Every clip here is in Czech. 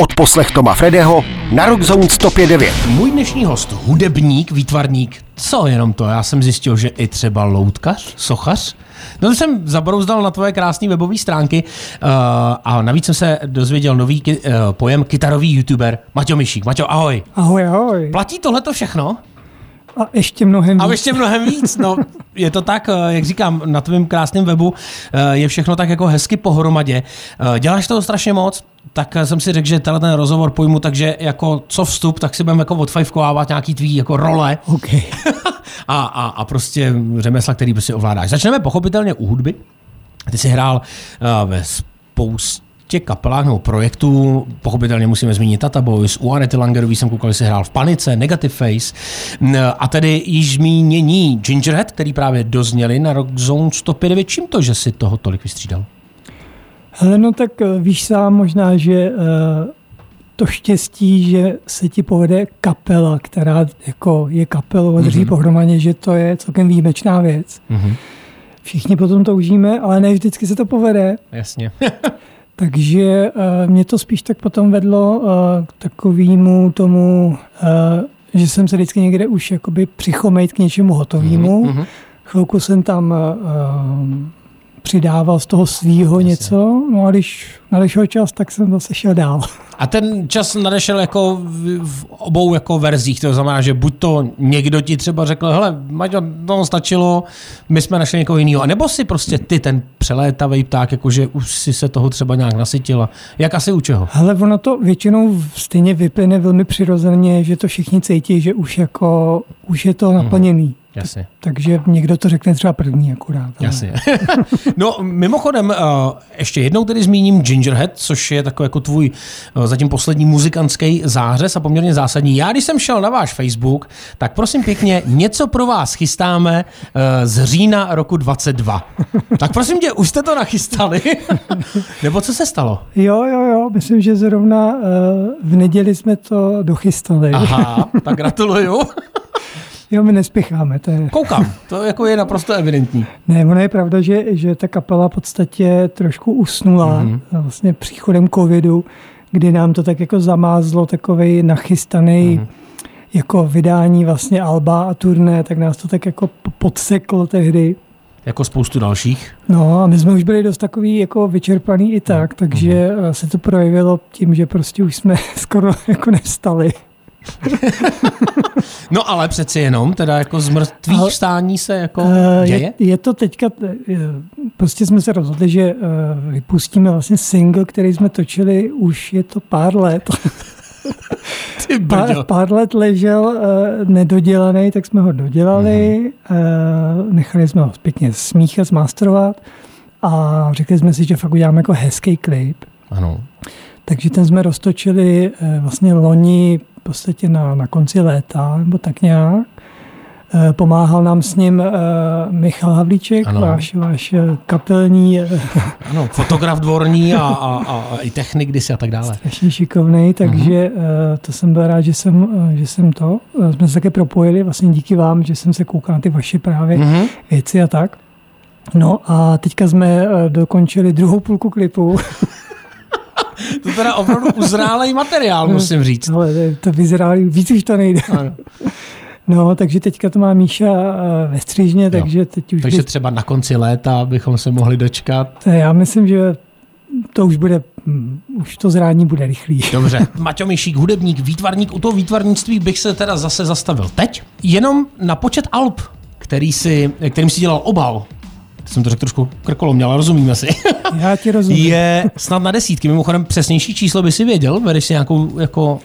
Od poslech Toma Fredeho na Rockzone 105.9. Můj dnešní host, hudebník, výtvarník, co jenom to, já jsem zjistil, že i třeba loutkař, sochař, No to jsem zabrouzdal na tvoje krásné webové stránky uh, a navíc jsem se dozvěděl nový ki- uh, pojem kytarový youtuber Maťo Myšík. Maťo, ahoj. Ahoj, ahoj. Platí tohleto všechno? A ještě mnohem A víc. ještě mnohem víc. No, je to tak, eh, jak říkám, na tvém krásném webu eh, je všechno tak jako hezky pohromadě. Eh, Děláš toho strašně moc, tak jsem si řekl, že tenhle ten rozhovor pojmu, takže jako co vstup, tak si budeme jako odfajfkovávat nějaký tvý jako role OK. a, a, a prostě řemesla, který prostě ovládáš. Začneme pochopitelně u hudby. Ty jsi hrál uh, ve spoustě kapelách nebo projektů, pochopitelně musíme zmínit Tata Boys, u Anety Langerový jsem koukal, že hrál v Panice, Negative Face a tedy již zmínění Gingerhead, který právě dozněli na Rock Zone 105. Čím to, že si toho tolik vystřídal? Hele, no tak eh, víš sám možná, že eh, to štěstí, že se ti povede kapela, která jako je kapelou a drží Mhm. mm-hmm. pohromadě, že to je celkem výjimečná věc. Mhm. Všichni potom toužíme, ale ne vždycky se to povede. Jasně. Takže eh, mě to spíš tak potom vedlo eh, k takovému tomu, eh, že jsem se vždycky někde už jakoby přichomejt k něčemu hotovému. Mhm. Chvilku jsem tam uh, přidával z toho svýho Jasně. něco, no a když nadešel čas, tak jsem zase šel dál. A ten čas nadešel jako v, obou jako verzích, to znamená, že buď to někdo ti třeba řekl, hele, Maťo, to stačilo, my jsme našli někoho jiného, a nebo si prostě ty ten přelétavý pták, jakože už si se toho třeba nějak nasytila. Jak asi u čeho? Ale ono to většinou stejně vyplyne velmi přirozeně, že to všichni cítí, že už jako, už je to naplněný. Jasně. Takže někdo to řekne třeba první akurát. ale- Jasně. no, mimochodem, uh, ještě jednou tedy zmíním Gingerhead, což je takový jako tvůj uh, zatím poslední muzikantský zářez a poměrně zásadní. Já, když jsem šel na váš Facebook, tak prosím pěkně, něco pro vás chystáme uh, z října roku 22. tak prosím tě, už jste to nachystali? Nebo co se stalo? Jo, jo, jo, myslím, že zrovna v neděli jsme to dochystali. Aha, tak gratuluju. Jo, my nespěcháme, to je... Koukám, to jako je naprosto evidentní. Ne, ono je pravda, že, že ta kapela v podstatě trošku usnula Mhm. mm-hmm. vlastně příchodem covidu, kdy nám to tak jako zamázlo takovej nachystaný Mhm. mm-hmm. jako vydání vlastně alba a turné, tak nás to tak jako podseklo tehdy. Jako spoustu dalších. No a my jsme už byli dost takový jako vyčerpaný i tak, takže mm-hmm. se to projevilo tím, že prostě už jsme skoro jako nevstali. No ale přeci jenom, teda jako z mrtvých Ale- vstání se jako Eh, děje? Je, je to teďka, eh, prostě jsme se rozhodli, že eh, vypustíme vlastně single, který jsme točili už je to pár let. Ty Pár, pár let ležel uh, nedodělaný, tak jsme ho dodělali, uh, nechali jsme ho zpětně smíchat, zmasterovat a řekli jsme si, že fakt uděláme jako hezký klip. Ano. Takže ten jsme roztočili uh, vlastně loni podstatě na, na konci léta, nebo tak nějak. Eh, Pomáhal nám s ním uh, Michal Havlíček, Ano. váš, váš eh, kapelní, eh, Ano, fotograf dvorní a, a, a, a i technik kdysi a tak dále. strašně šikovný, takže uh, to jsem byl rád, že jsem, že jsem to, jsme se také propojili, vlastně díky vám, že jsem se koukal na ty vaše právě Mhm. věci a tak. No a teďka jsme dokončili druhou půlku klipu, To teda opravdu uzrálej materiál, musím říct. ale to vyzerá, víc už to nejde. Ano. No, takže teďka to má Míša uh, ve střížně, takže teď už Takže by, třeba na konci léta bychom se mohli dočkat. já myslím, že to už bude, hm, už to zrání bude rychlý. Dobře. Maťo Myšík, hudebník, výtvarník. U toho výtvarnictví bych se teda zase zastavil. Teď jenom na počet alb, který si, kterým si dělal obal. Jsem to řekl trošku krkolomně, ale rozumíme si. Já ti rozumím. Je snad na desítky. Mimochodem přesnější číslo by si věděl, vedeš si nějakou jako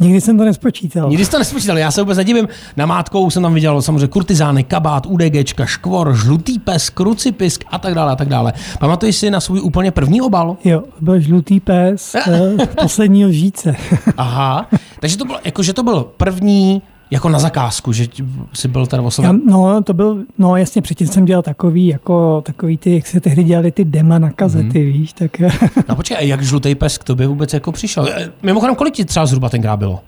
Nikdy jsem to nespočítal. Nikdy jsi to nespočítal, já se vůbec nedivím. Na mátkou jsem tam viděl samozřejmě kurtizány, kabát, UDGčka, škvor, žlutý pes, krucipisk a tak dále a tak dále. Pamatuješ si na svůj úplně první obal? Jo, byl žlutý pes, eh, poslední lžíce. Aha, takže to bylo, jako, že to byl první jako na zakázku, že jsi byl Já, osloven. no, to byl, no jasně, předtím jsem dělal takový, jako takový ty, jak se tehdy dělali ty dema na kazety, Mhm. mm. víš, tak No počkej, a jak žlutý pes k tobě vůbec jako přišel? Eh, Mimochodem, kolik ti třeba zhruba tenkrát bylo?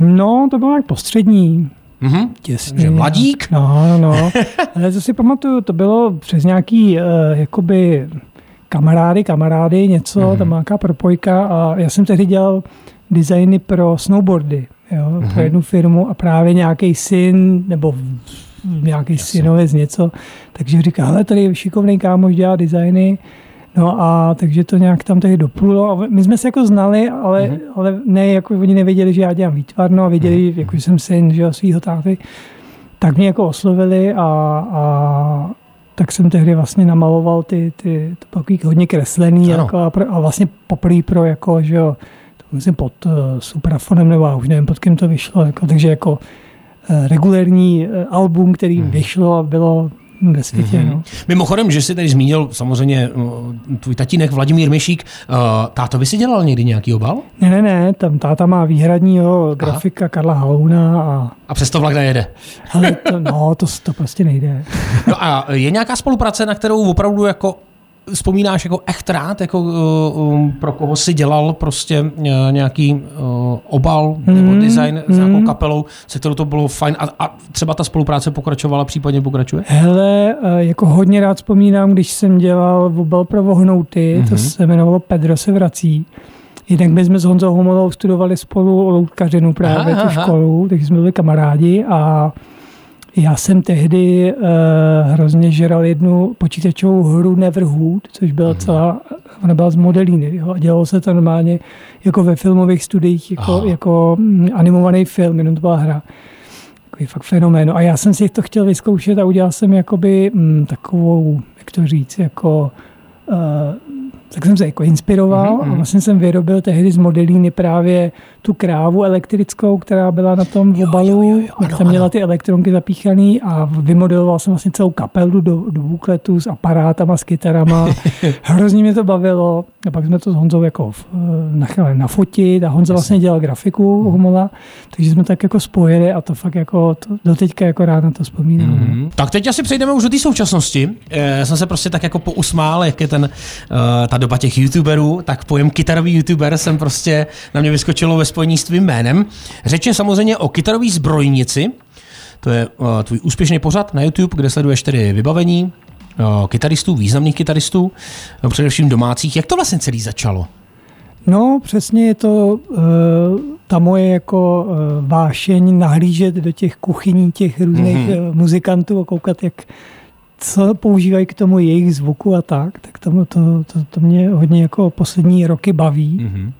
no, to bylo jak postřední. Mhm. Těsně. Takže mladík? No, no, no. Ale to si pamatuju, to bylo přes nějaký, uh, jakoby, kamarády, kamarády, něco, mm-hmm. tam nějaká propojka a já jsem tehdy dělal designy pro snowboardy, jo, mm-hmm. pro jednu firmu a právě nějaký syn nebo nějaký Jasně. synovec něco, takže říká, hele, tady šikovný kámoš dělá designy, No a takže to nějak tam tehdy doplulo. A my jsme se jako znali, ale, mm-hmm. ale ne, jako oni nevěděli, že já dělám výtvarno a věděli, mm-hmm. jako, že jsem syn že, svého táty. Tak mě jako oslovili a, a tak jsem tehdy vlastně namaloval ty, ty to takový hodně kreslený jako, a, a, vlastně poprvé pro jako, že jo, myslím pod uh, Suprafonem nebo já už nevím, pod kým to vyšlo, jako, takže jako uh, regulérní uh, album, který hmm. vyšlo a bylo ve světě. Mm-hmm. No. Mimochodem, že jsi tady zmínil samozřejmě tvůj tatínek Vladimír Myšík, uh, táto by si dělal někdy nějaký obal? Ne, ne, ne, tam táta má výhradního grafika Aha. Karla Halouna. A, a přesto vlak nejede. Ale to, no, to, to prostě nejde. No a je nějaká spolupráce, na kterou opravdu jako vzpomínáš jako echt rád, jako uh, pro koho si dělal prostě uh, nějaký uh, obal mm, nebo design mm. s nějakou kapelou, se kterou to bylo fajn a, a třeba ta spolupráce pokračovala, případně pokračuje? Hele, uh, jako hodně rád vzpomínám, když jsem dělal obal pro vohnouty, mm-hmm. to se jmenovalo Pedro se vrací. Jinak my jsme s Honzou Homolou studovali spolu loutkařinu právě aha, tu školu, takže jsme byli kamarádi a já jsem tehdy uh, hrozně žeral jednu počítačovou hru Neverhood, což byla mm. celá, ona byla z modelíny. Jo, a dělalo se to normálně jako ve filmových studiích, jako, jako mm, animovaný film, jenom to byla hra. Takový fakt fenomén. A já jsem si to chtěl vyzkoušet a udělal jsem jakoby mm, takovou, jak to říct, jako uh, tak jsem se jako inspiroval mm-hmm. a mhm. vlastně jsem vyrobil tehdy z modelíny právě tu krávu elektrickou, která byla na tom v obalu, jak tam měla ty elektronky zapíchané a vymodeloval jsem vlastně celou kapelu do, do bukletu s aparátama, s kytarama. Hrozně mě to bavilo. A pak jsme to s Honzou jako nechali nafotit a Honza vlastně dělal grafiku Humola, takže jsme tak jako spojili a to fakt jako to, do teďka jako rád na to vzpomínám. Mm-hmm. Tak teď asi přejdeme už do té současnosti. Já eh, jsem se prostě tak jako pousmál, jak je ten, uh, ta doba těch youtuberů, tak pojem kytarový youtuber jsem prostě na mě vyskočilo ve spojení s tvým jménem. Řeč je samozřejmě o kytarový zbrojnici, to je uh, tvůj úspěšný pořad na YouTube, kde sleduješ tedy vybavení uh, kytaristů, významných kytaristů, uh, především domácích. Jak to vlastně celý začalo? No, přesně je to uh, ta moje jako uh, vášeň nahlížet do těch kuchyní těch různých mm-hmm. muzikantů a koukat, jak co používají k tomu jejich zvuku a tak, tak to, to, to, to mě hodně jako poslední roky baví. Mm-hmm.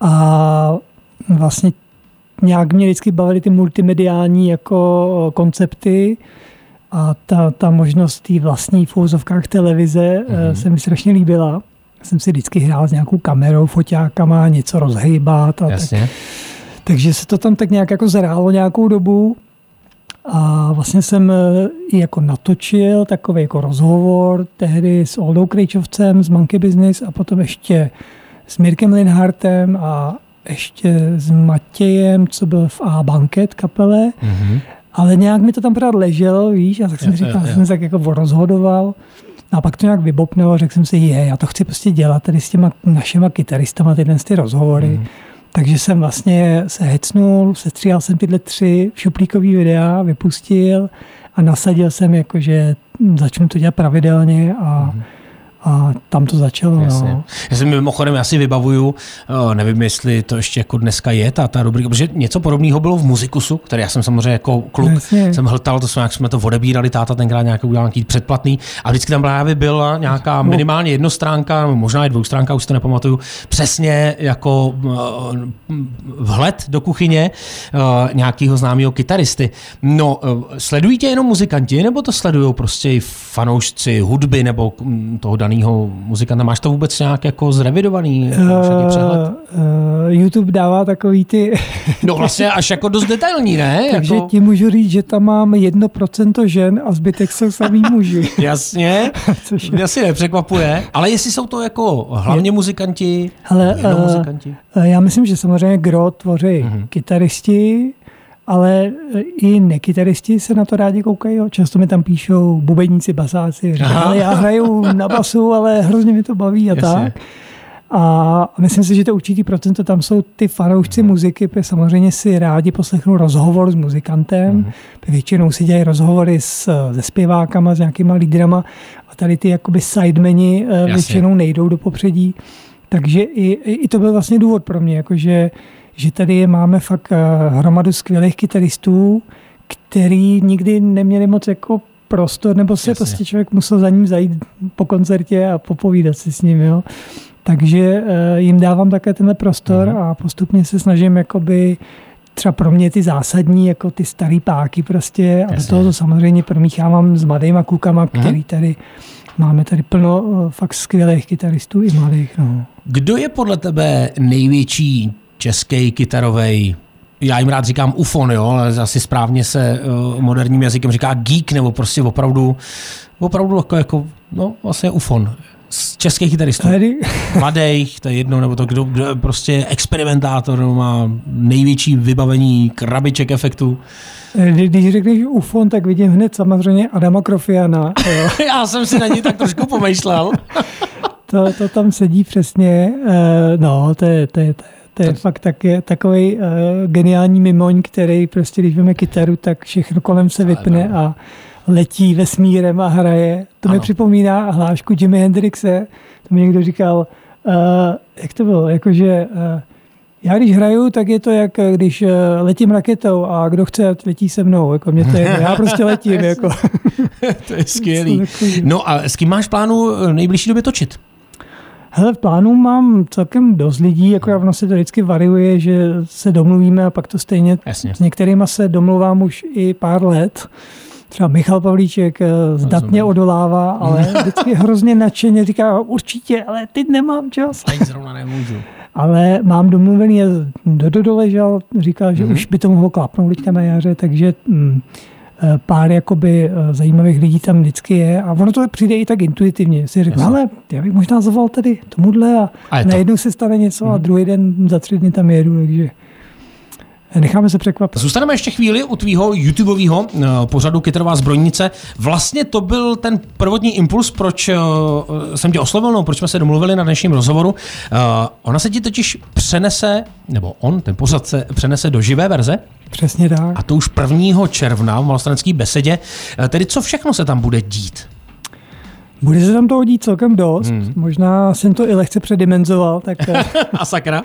A vlastně nějak mě vždycky bavily ty multimediální jako koncepty a ta, ta možnost té vlastní v úzovkách televize mm-hmm. se mi strašně líbila. Jsem si vždycky hrál s nějakou kamerou, foťákama, něco rozhejbat. A Jasně. Tak, takže se to tam tak nějak jako zrálo nějakou dobu a vlastně jsem eh, i jako natočil takový jako rozhovor tehdy s Oldou Krejčovcem z Monkey Business a potom ještě s Mirkem Linhartem a ještě s Matějem, co byl v A Banket kapele. Mm-hmm. Ale nějak mi to tam pořád leželo, víš, a tak jsem je, říkal, je, je. jsem se tak jako rozhodoval. A pak to nějak vybopnul a řekl jsem si, je, já to chci prostě dělat tady s těma našima kytaristama, tyhle ty rozhovory. Mm. Takže jsem vlastně se hecnul, sestříhal jsem tyhle tři šuplíkový videa, vypustil a nasadil jsem jako, že začnu to dělat pravidelně a mm a tam to začalo. Jasně. No. Já si mimochodem, já si vybavuju, nevím, jestli to ještě jako dneska je, ta, ta rubrika, protože něco podobného bylo v Muzikusu, který já jsem samozřejmě jako kluk Jasně. jsem hltal, to jsme, jak jsme to odebírali, táta tenkrát nějaký udělal nějaký předplatný a vždycky tam právě byla nějaká no. minimálně jednostránka, možná i dvoustránka, už to nepamatuju, přesně jako vhled do kuchyně nějakého známého kytaristy. No, sledují tě jenom muzikanti, nebo to sledují prostě i fanoušci hudby nebo hm, toho daného zkušenýho muzikanta. Máš to vůbec nějak jako zrevidovaný uh, přehled? Uh, YouTube dává takový ty... no vlastně až jako dost detailní, ne? Takže jako... ti můžu říct, že tam mám jedno procento žen a zbytek jsou samý muži. Jasně, Což mě asi nepřekvapuje. Ale jestli jsou to jako hlavně muzikanti, Hele, uh, muzikanti? Já myslím, že samozřejmě gro tvoří uh-huh. kytaristi, ale e, i nekytaristi se na to rádi koukají. Často mi tam píšou bubeníci, basáci, říkají, já hraju na basu, ale hrozně mi to baví a Jasně. tak. A myslím si, že to určitý procento tam jsou ty fanoušci muziky, protože samozřejmě si rádi poslechnou rozhovor s muzikantem. Mm. Většinou si dělají rozhovory s, se zpěvákama, s nějakýma lídrama a tady ty jakoby sidemeni Jasně. většinou nejdou do popředí. Takže i, i to byl vlastně důvod pro mě, jakože, že tady máme fakt hromadu skvělých kytaristů, který nikdy neměli moc jako prostor, nebo se Jasně. prostě člověk musel za ním zajít po koncertě a popovídat si s ním. Jo. Takže uh, jim dávám také tenhle prostor uh-huh. a postupně se snažím jakoby třeba pro mě ty zásadní, jako ty starý páky prostě a do toho to samozřejmě promíchávám s mladýma klukama, uh-huh. který tady máme tady plno uh, fakt skvělých kytaristů i mladých. No. Kdo je podle tebe největší český kytarový já jim rád říkám ufon, jo, ale asi správně se uh, moderním jazykem říká geek, nebo prostě opravdu, opravdu jako, jako no, vlastně ufon. Z českých kytaristů. Mladých, to je jedno, nebo to, kdo, kdo prostě experimentátor, má největší vybavení krabiček efektů. Eh, když řekneš ufon, tak vidím hned samozřejmě Adama Krofiana. Já jsem si na něj tak trošku pomýšlel. to, to tam sedí přesně. Uh, no, to je, to je, to je to je to... fakt tak, takový uh, geniální mimoň, který prostě, když máme kytaru, tak všechno kolem se vypne a letí vesmírem a hraje. To ano. mi připomíná hlášku Jimi Hendrixe. To mi někdo říkal, uh, jak to bylo, jakože uh, já když hraju, tak je to jak když letím raketou a kdo chce, letí se mnou. Jako mě to je, já prostě letím. jako. to je skvělý. No a s kým máš plánu nejbližší době točit? Hele, v plánu mám celkem dost lidí, jako ono se to vždycky variuje, že se domluvíme a pak to stejně Jasně. s některýma se domluvám už i pár let. Třeba Michal Pavlíček eh, zdatně odolává, ale vždycky hrozně nadšeně říká, určitě, ale teď nemám čas. Teď zrovna nemůžu. ale mám domluvený, Dodo ležel, říkal, že mm-hmm. už by to mohlo klapnout teďka na jaře, takže mm, Eh, pár jakoby eh, zajímavých lidí tam vždycky je a ono to přijde i tak intuitivně. Si řeknu, ale já bych možná zavolal tady tomuhle a, a najednou se stane něco hmm. a mhm. druhý den za tři dny tam jedu, takže Necháme se překvapit. Zůstaneme ještě chvíli u tvýho YouTubeového uh, pořadu Kytarová zbrojnice. Vlastně to byl ten prvotní impuls, proč uh, jsem tě oslovil, no, proč jsme se domluvili na dnešním rozhovoru. Uh, ona se ti totiž přenese, nebo on, ten pořad se přenese do živé verze. Přesně tak. A to už 1. června v Malostranské besedě. Tedy co všechno se tam bude dít? Bude se tam toho dít celkem dost. Hmm. Možná jsem to i lehce předimenzoval. Tak, A sakra?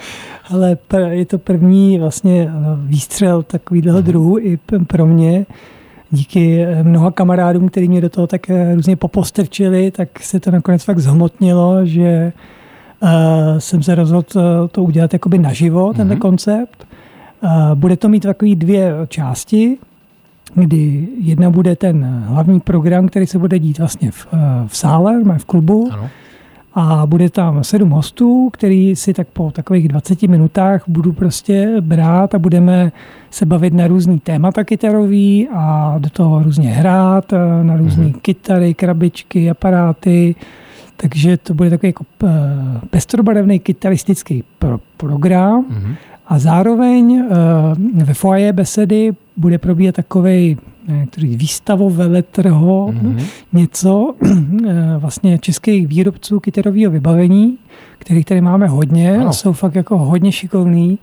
Ale je to první vlastně eh, výstřel takovýhle hmm. druhu i pro mě. Díky eh, mnoha kamarádům, kteří mě do toho tak eh, různě popostrčili, tak se to nakonec fakt zhmotnilo, že uh, jsem se rozhodl to udělat jakoby naživo, hmm. tenhle koncept. Uh, bude to mít takový dvě části kdy jedna bude ten hlavní program, který se bude dít vlastně v, v sále, v klubu. Ano. A bude tam sedm hostů, který si tak po takových 20 minutách budu prostě brát a budeme se bavit na různý témata kytarový a do toho různě hrát, na různé mm-hmm. kytary, krabičky, aparáty. Takže to bude takový jako eh, pestrobarevný kytaristický pro, program. Mm-hmm. A zároveň uh, ve foaje besedy bude probíhat takový výstavové letrho, mm-hmm. něco eh, vlastně českých výrobců kytarového vybavení, kterých tady máme hodně, ano. jsou fakt jako hodně šikovný,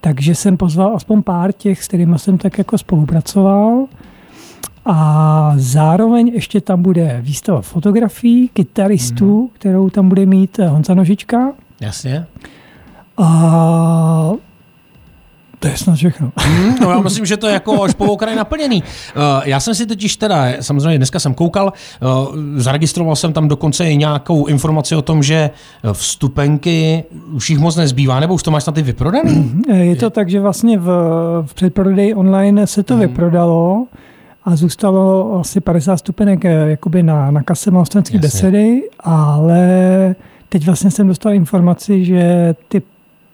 takže jsem pozval aspoň pár těch, s kterými jsem tak jako spolupracoval. A zároveň ještě tam bude výstava fotografií, kytaristů, mm. kterou tam bude mít Honza Nožička. Jasně. A to je snad všechno. Hmm, no já myslím, že to je jako až po okraji naplněný. Uh, já jsem si totiž teda, samozřejmě dneska jsem koukal, uh, zaregistroval jsem tam dokonce i nějakou informaci o tom, že vstupenky už jich moc nezbývá, nebo už to máš na ty vyprodaný? Hmm, je to tak, že vlastně v, v předprodeji online se to hmm. vyprodalo a zůstalo asi 50 stupenek eh, jakoby na, na kase malostranské besedy, ale teď vlastně jsem dostal informaci, že ty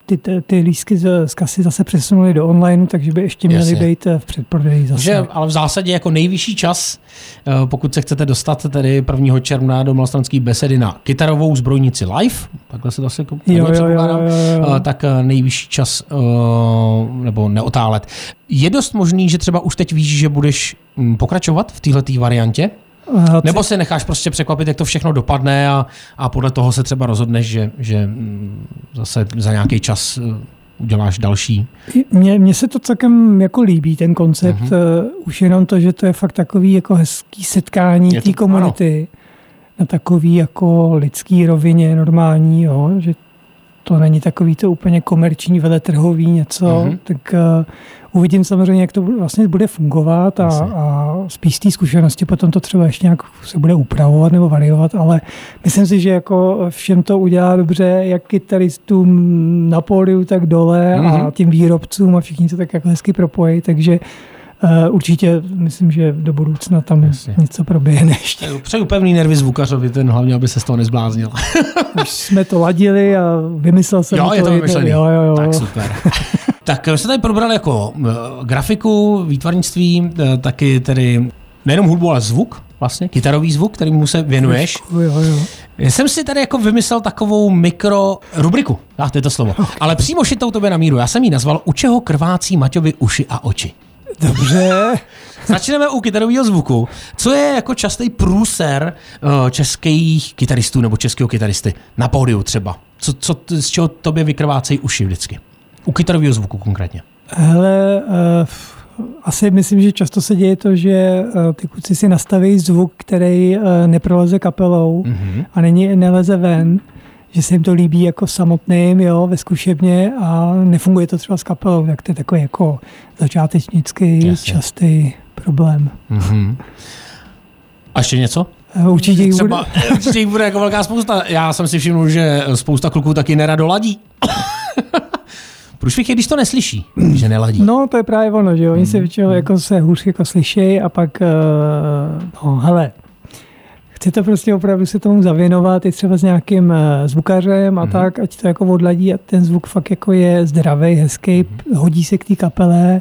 ty, ty, lísky z, z kasy zase přesunuli do online, takže by ještě měly Jasně. být eh, v předprodeji zase. Že, ale v zásadě jako nejvyšší čas, eh, pokud se chcete dostat tedy 1. června do Malostranské besedy na kytarovou zbrojnici live, takhle se to asi jo, jo, jo, jo, jo. tak eh, nejvyšší čas nebo neotálet. Je dost možný, že třeba už teď víš, že budeš hm, pokračovat v této variantě? A Nebo si necháš prostě překvapit, jak to všechno dopadne a, a podle toho se třeba rozhodneš, že, že mm, zase za nějaký čas eh, uděláš další. Mně, mně se to celkem jako líbí, ten koncept. Uh, už jenom to, že to je fakt takový jako hezký setkání té komunity na takový jako lidský rovině normální, jo, že to není takový to úplně komerční, veletrhový něco, Mhm. uh-huh. tak uh, uvidím samozřejmě, jak to vlastně bude fungovat a, a spíš z té zkušenosti potom to třeba ještě nějak se bude upravovat nebo variovat, ale myslím si, že jako všem to udělá dobře, jak kytaristům na pódiu, tak dole Mhm. a tím výrobcům a všichni to tak jako hezky propojí, takže uh, určitě myslím, že do budoucna tam Jasně. něco proběhne ještě. Přeju pevný nervy zvukařovi, ten hlavně, aby se z toho nezbláznil. Už jsme to ladili a vymyslel jsem Jo, to je to vymyšlený. Jo, jo, jo. Tak super. tak my jsme tady probrali jako uh, grafiku, výtvarnictví, taky tedy nejenom hudbu, ale zvuk, vlastně, kytarový zvuk, kterým se věnuješ. Jo, jo. Já jsem si tady jako vymyslel takovou mikro rubriku, ah, to je to slovo, ale přímo šitou tobě na míru. Já jsem ji nazval U čeho krvácí Maťovi uši a oči. Dobře. Začneme u kytarového zvuku. Co je jako častý průser uh, českých kytaristů nebo českého kytaristy? Na pódiu třeba. Co, co, z čeho tobě vykrvácejí uši vždycky? U kytarového zvuku konkrétně. Hele, uh, asi myslím, že často se děje to, že uh, ty kluci si nastaví zvuk, který uh, neproleze kapelou Mhm. a není, neleze ven, že se jim to líbí jako samotným, jo, ve zkušebně a nefunguje to třeba s kapelou, tak to je takový jako začátečnický, Jasně. častý problém. Mhm. A ještě něco? Uh, Určitě jich bude, Třeba, určitě jich bude jako velká spousta. Já jsem si všiml, že spousta kluků taky nerado ladí. Průšvih je, když to neslyší, že neladí. No, to je právě ono, že jo? Oni Mhm. se většinou jako se hůř jako slyšejí a pak, uh, no hele, chcete prostě opravdu se tomu zavěnovat i třeba s nějakým uh, zvukařem a Mhm. tak, ať to jako odladí a ten zvuk fakt jako je zdravý, hezký, Mhm. hodí se k té kapele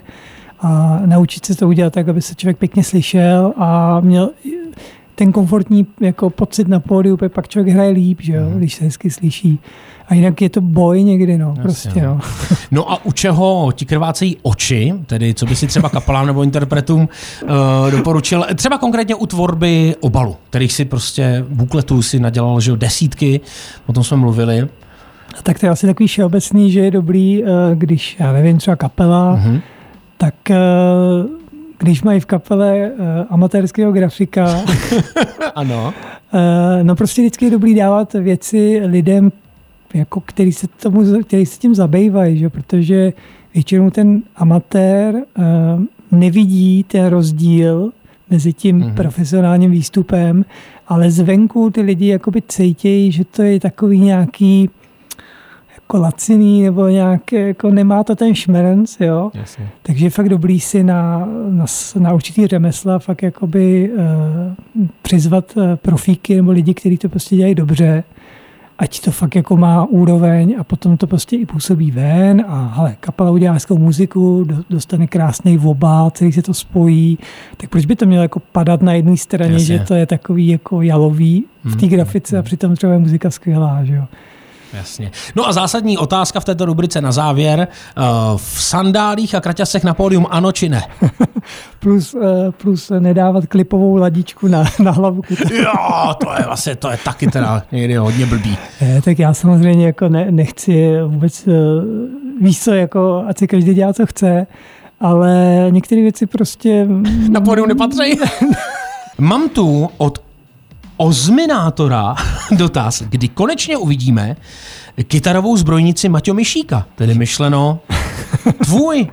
a naučit se to udělat tak, aby se člověk pěkně slyšel a měl ten komfortní jako pocit na pódiu, pak člověk hraje líp, že jo, když se hezky slyší. A jinak je to boj někdy, no, prostě, no. no. No a u čeho ti krvácejí oči, tedy co by si třeba kapelám nebo interpretům uh, doporučil, třeba konkrétně u tvorby obalu, kterých si prostě bukletů si nadělal, že jo, desítky, o tom jsme mluvili. Tak to je asi takový všeobecný, že je dobrý, eh, když, já nevím, třeba kapela, Mhm. tak eh, když mají v kapele eh, amatérského grafika, Ano. eh, no prostě vždycky je dobrý dávat věci lidem, jako který se, tomu, který se tím zabývají, že? protože většinou ten amatér eh, nevidí ten rozdíl mezi tím Mhm. mm-hmm. profesionálním výstupem, ale zvenku ty lidi jakoby cítějí, že to je takový nějaký jako laciný, nebo nějak, jako nemá to ten šmerenc, jo. Jasně. Takže je fakt dobrý si na, na, na určitý řemesla fakt jakoby uh, přizvat uh, profíky nebo lidi, kteří to prostě dělají dobře, ať to fakt jako má úroveň a potom to prostě i působí ven a hele, kapela udělá hezkou muziku, do- dostane krásný obal, celý se to spojí, tak proč by to mělo jako padat na jedné straně, Jasně. že to je takový jako jalový v té Mm, grafice a přitom třeba je muzika skvělá, že jo. Jasně. No a zásadní otázka v této rubrice na závěr. Uh, v sandálích a kraťasech na pódium ano či ne? Plus, eh, plus nedávat klipovou ladičku na, na hlavu. Jo, to je vlastně, to je taky teda někdy hodně blbý. Ne, tak já samozřejmě jako ne, nechci vůbec, eh, víš co, jako ať si každý dělá, co chce, ale některé věci prostě... Na pódium nepatří. Mám tu od Ozminátora dotaz, kdy konečně uvidíme kytarovou zbrojnici Maťo Myšíka, tedy myšleno tvůj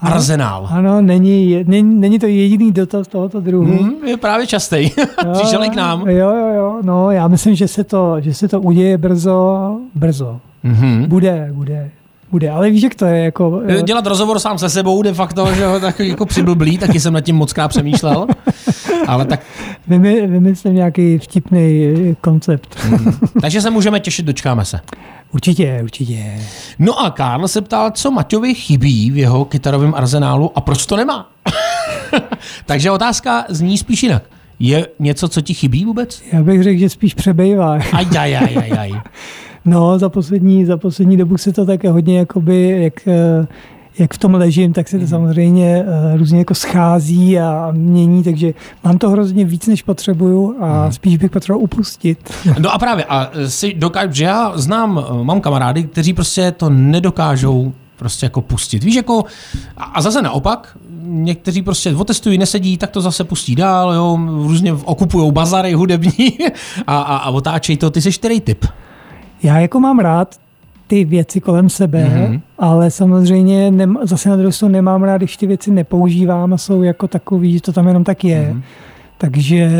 arzenál. Ano, není, je- není, není to jediný dotaz tohoto druhu. Hmm, je právě častý. Přišel k nám. Jo, jo, jo. No, já myslím, že se to, že se to uděje brzo. Brzo. Mhm. Bude, bude. Bude, ale víš, jak to je, jako... Dělat rozhovor sám se sebou de facto, že jo, tak jako přiblblý, taky jsem nad tím moc krát přemýšlel. Ale tak, Vymy, vymyslím nějaký vtipný eh, koncept. takže se můžeme těšit, dočkáme se. Určitě, určitě. No a Karl se ptal, co Maťovi chybí v jeho kytarovém arzenálu a proč to nemá. takže otázka zní spíš jinak. Je něco, co ti chybí vůbec? Já bych řekl, že spíš přebejvá. Aj, aj, aj, aj, aj. No, za poslední, za poslední dobu se to také hodně, jakoby, jak, eh, jak v tom ležím, tak se to samozřejmě uh, různě jako schází a mění, takže mám to hrozně víc, než potřebuju a spíš bych potřeboval upustit. No a právě, a si dokážu, že já znám, eh, mám kamarády, kteří prostě to nedokážou prostě jako pustit. Víš, jako, a zase naopak, někteří prostě otestují, nesedí, tak to zase pustí dál, jo, různě okupují bazary hudební a, a, a otáčejí to. Ty jsi který typ? Já jako mám rád ty věci kolem sebe, mm-hmm. ale samozřejmě nem, zase na druhou stranu nemám rád, když ty věci nepoužívám a jsou jako takový, že to tam jenom tak je. Mm-hmm. Takže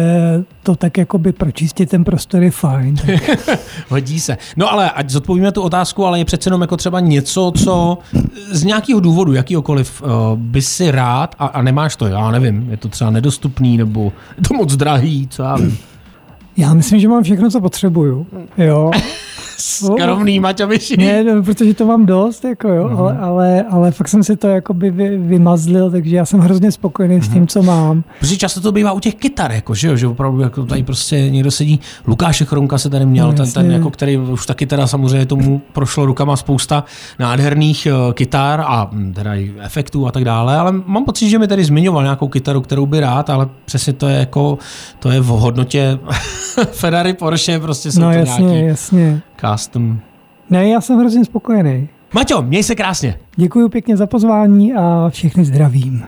to tak jako by pročistit ten prostor je fajn. Hodí se. No ale ať zodpovíme tu otázku, ale je přece jenom jako třeba něco, co z nějakého důvodu, jakýkoliv, uh, by si rád a, a nemáš to, já nevím, je to třeba nedostupný nebo je to moc drahý, co já vím. Já myslím, že mám všechno, co potřebuju. Jo. Skromný Maťoviši. Ne, no, protože to mám dost, jako jo, mm-hmm. ale, ale, ale fakt jsem si to jakoby vy, vymazlil, takže já jsem hrozně spokojený mm-hmm. s tím, mhm. co mám. Protože často to bývá u těch kytar, jako, že jo, že opravdu jako tady prostě někdo sedí, Lukáš Chronka se tady měl, no, ten, ten, jako, který už taky teda samozřejmě tomu prošlo rukama spousta nádherných uh, kytar a hm, teda i efektů a tak dále, ale mám pocit, že mi tady zmiňoval nějakou kytaru, kterou by rád, ale přesně to je jako, to je v hodnotě Ferrari, Porsche, prostě jsou no, to jasně, nějaký jasně. Custom. Ne, já jsem hrozně spokojený. Maťo, měj se krásně. Děkuji pěkně za pozvání a všechny zdravím.